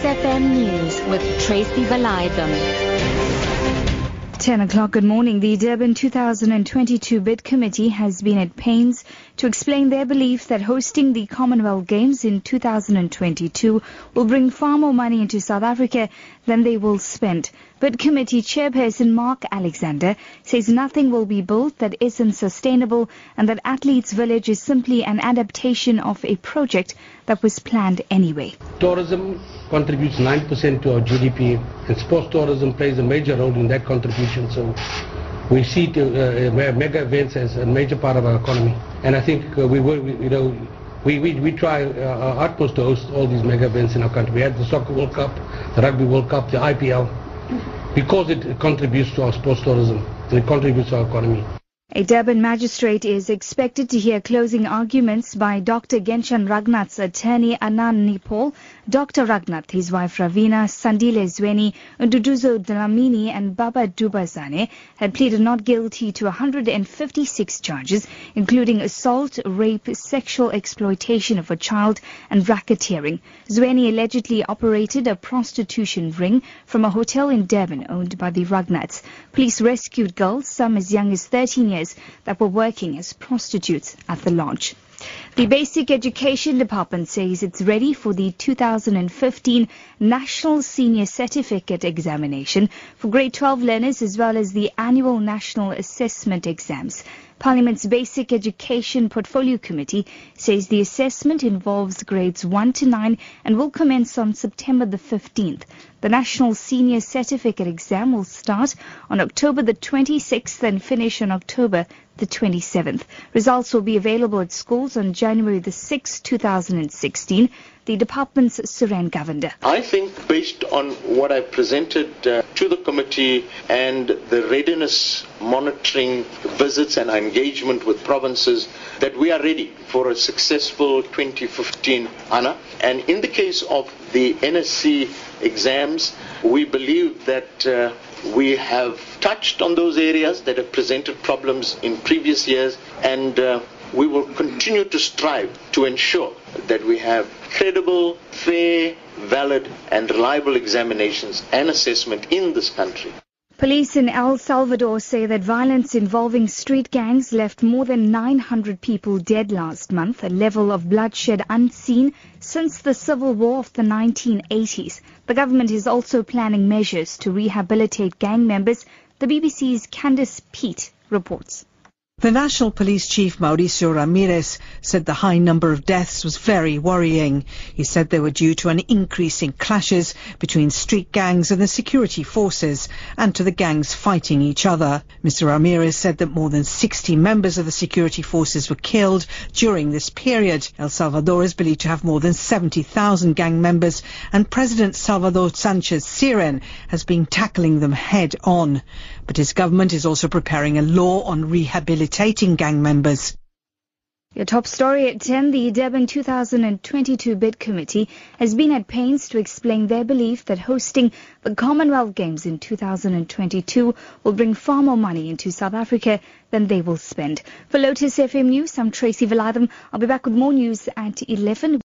FM News with Tracy Valaydham. 10 o'clock, good morning. The Durban 2022 Bid Committee has been at pains to explain their belief that hosting the Commonwealth Games in 2022 will bring far more money into South Africa than they will spend. But Committee Chairperson Mark Alexander says nothing will be built that isn't sustainable and that Athletes Village is simply an adaptation of a project that was planned anyway. Tourism contributes 9% to our GDP and sports tourism plays a major role in that contribution. So we see to, uh, mega events as a major part of our economy. And I think uh, we will, you know, we, we, we try uh, our utmost to host all these mega events in our country. We had the Soccer World Cup, the Rugby World Cup, the IPL, because it contributes to our sports tourism and it contributes to our economy. A Durban magistrate is expected to hear closing arguments by Dr. Genshan Ragnath's attorney Anand Nipol, Dr. Ragnath, his wife Ravina, Sandile Zweni, Nduduzo Dlamini and Baba Dubazane had pleaded not guilty to 156 charges, including assault, rape, sexual exploitation of a child and racketeering. Zweni allegedly operated a prostitution ring from a hotel in Durban owned by the Ragnaths. Police rescued girls, some as young as 13 years that were working as prostitutes at the lodge. The Basic Education Department says it's ready for the 2015 National Senior Certificate Examination for grade 12 learners as well as the annual National Assessment exams. Parliament's Basic Education Portfolio Committee says the assessment involves grades 1 to 9 and will commence on September the 15th. The National Senior Certificate exam will start on October the 26th and finish on October the 27th. Results will be available at schools on January the 6th, 2016 the department's Suren Govender. I think based on what I presented uh, to the committee and the readiness monitoring visits and engagement with provinces that we are ready for a successful 2015 ANA. And in the case of the NSC exams, we believe that uh, we have touched on those areas that have presented problems in previous years and uh, we will continue to strive to ensure that we have credible, fair, valid and reliable examinations and assessment in this country. Police in El Salvador say that violence involving street gangs left more than 900 people dead last month, a level of bloodshed unseen since the civil war of the 1980s. The government is also planning measures to rehabilitate gang members. The BBC's Candice Peat reports. The National Police Chief Mauricio Ramirez said the high number of deaths was very worrying. He said they were due to an increase in clashes between street gangs and the security forces and to the gangs fighting each other. Mr. Ramirez said that more than 60 members of the security forces were killed during this period. El Salvador is believed to have more than 70,000 gang members and President Salvador Sanchez Cerén has been tackling them head on. But his government is also preparing a law on rehabilitation gang members. Your top story at 10, the Durban 2022 Bid Committee has been at pains to explain their belief that hosting the Commonwealth Games in 2022 will bring far more money into South Africa than they will spend. For Lotus FM News, I'm Tracy Valaydham. I'll be back with more news at 11.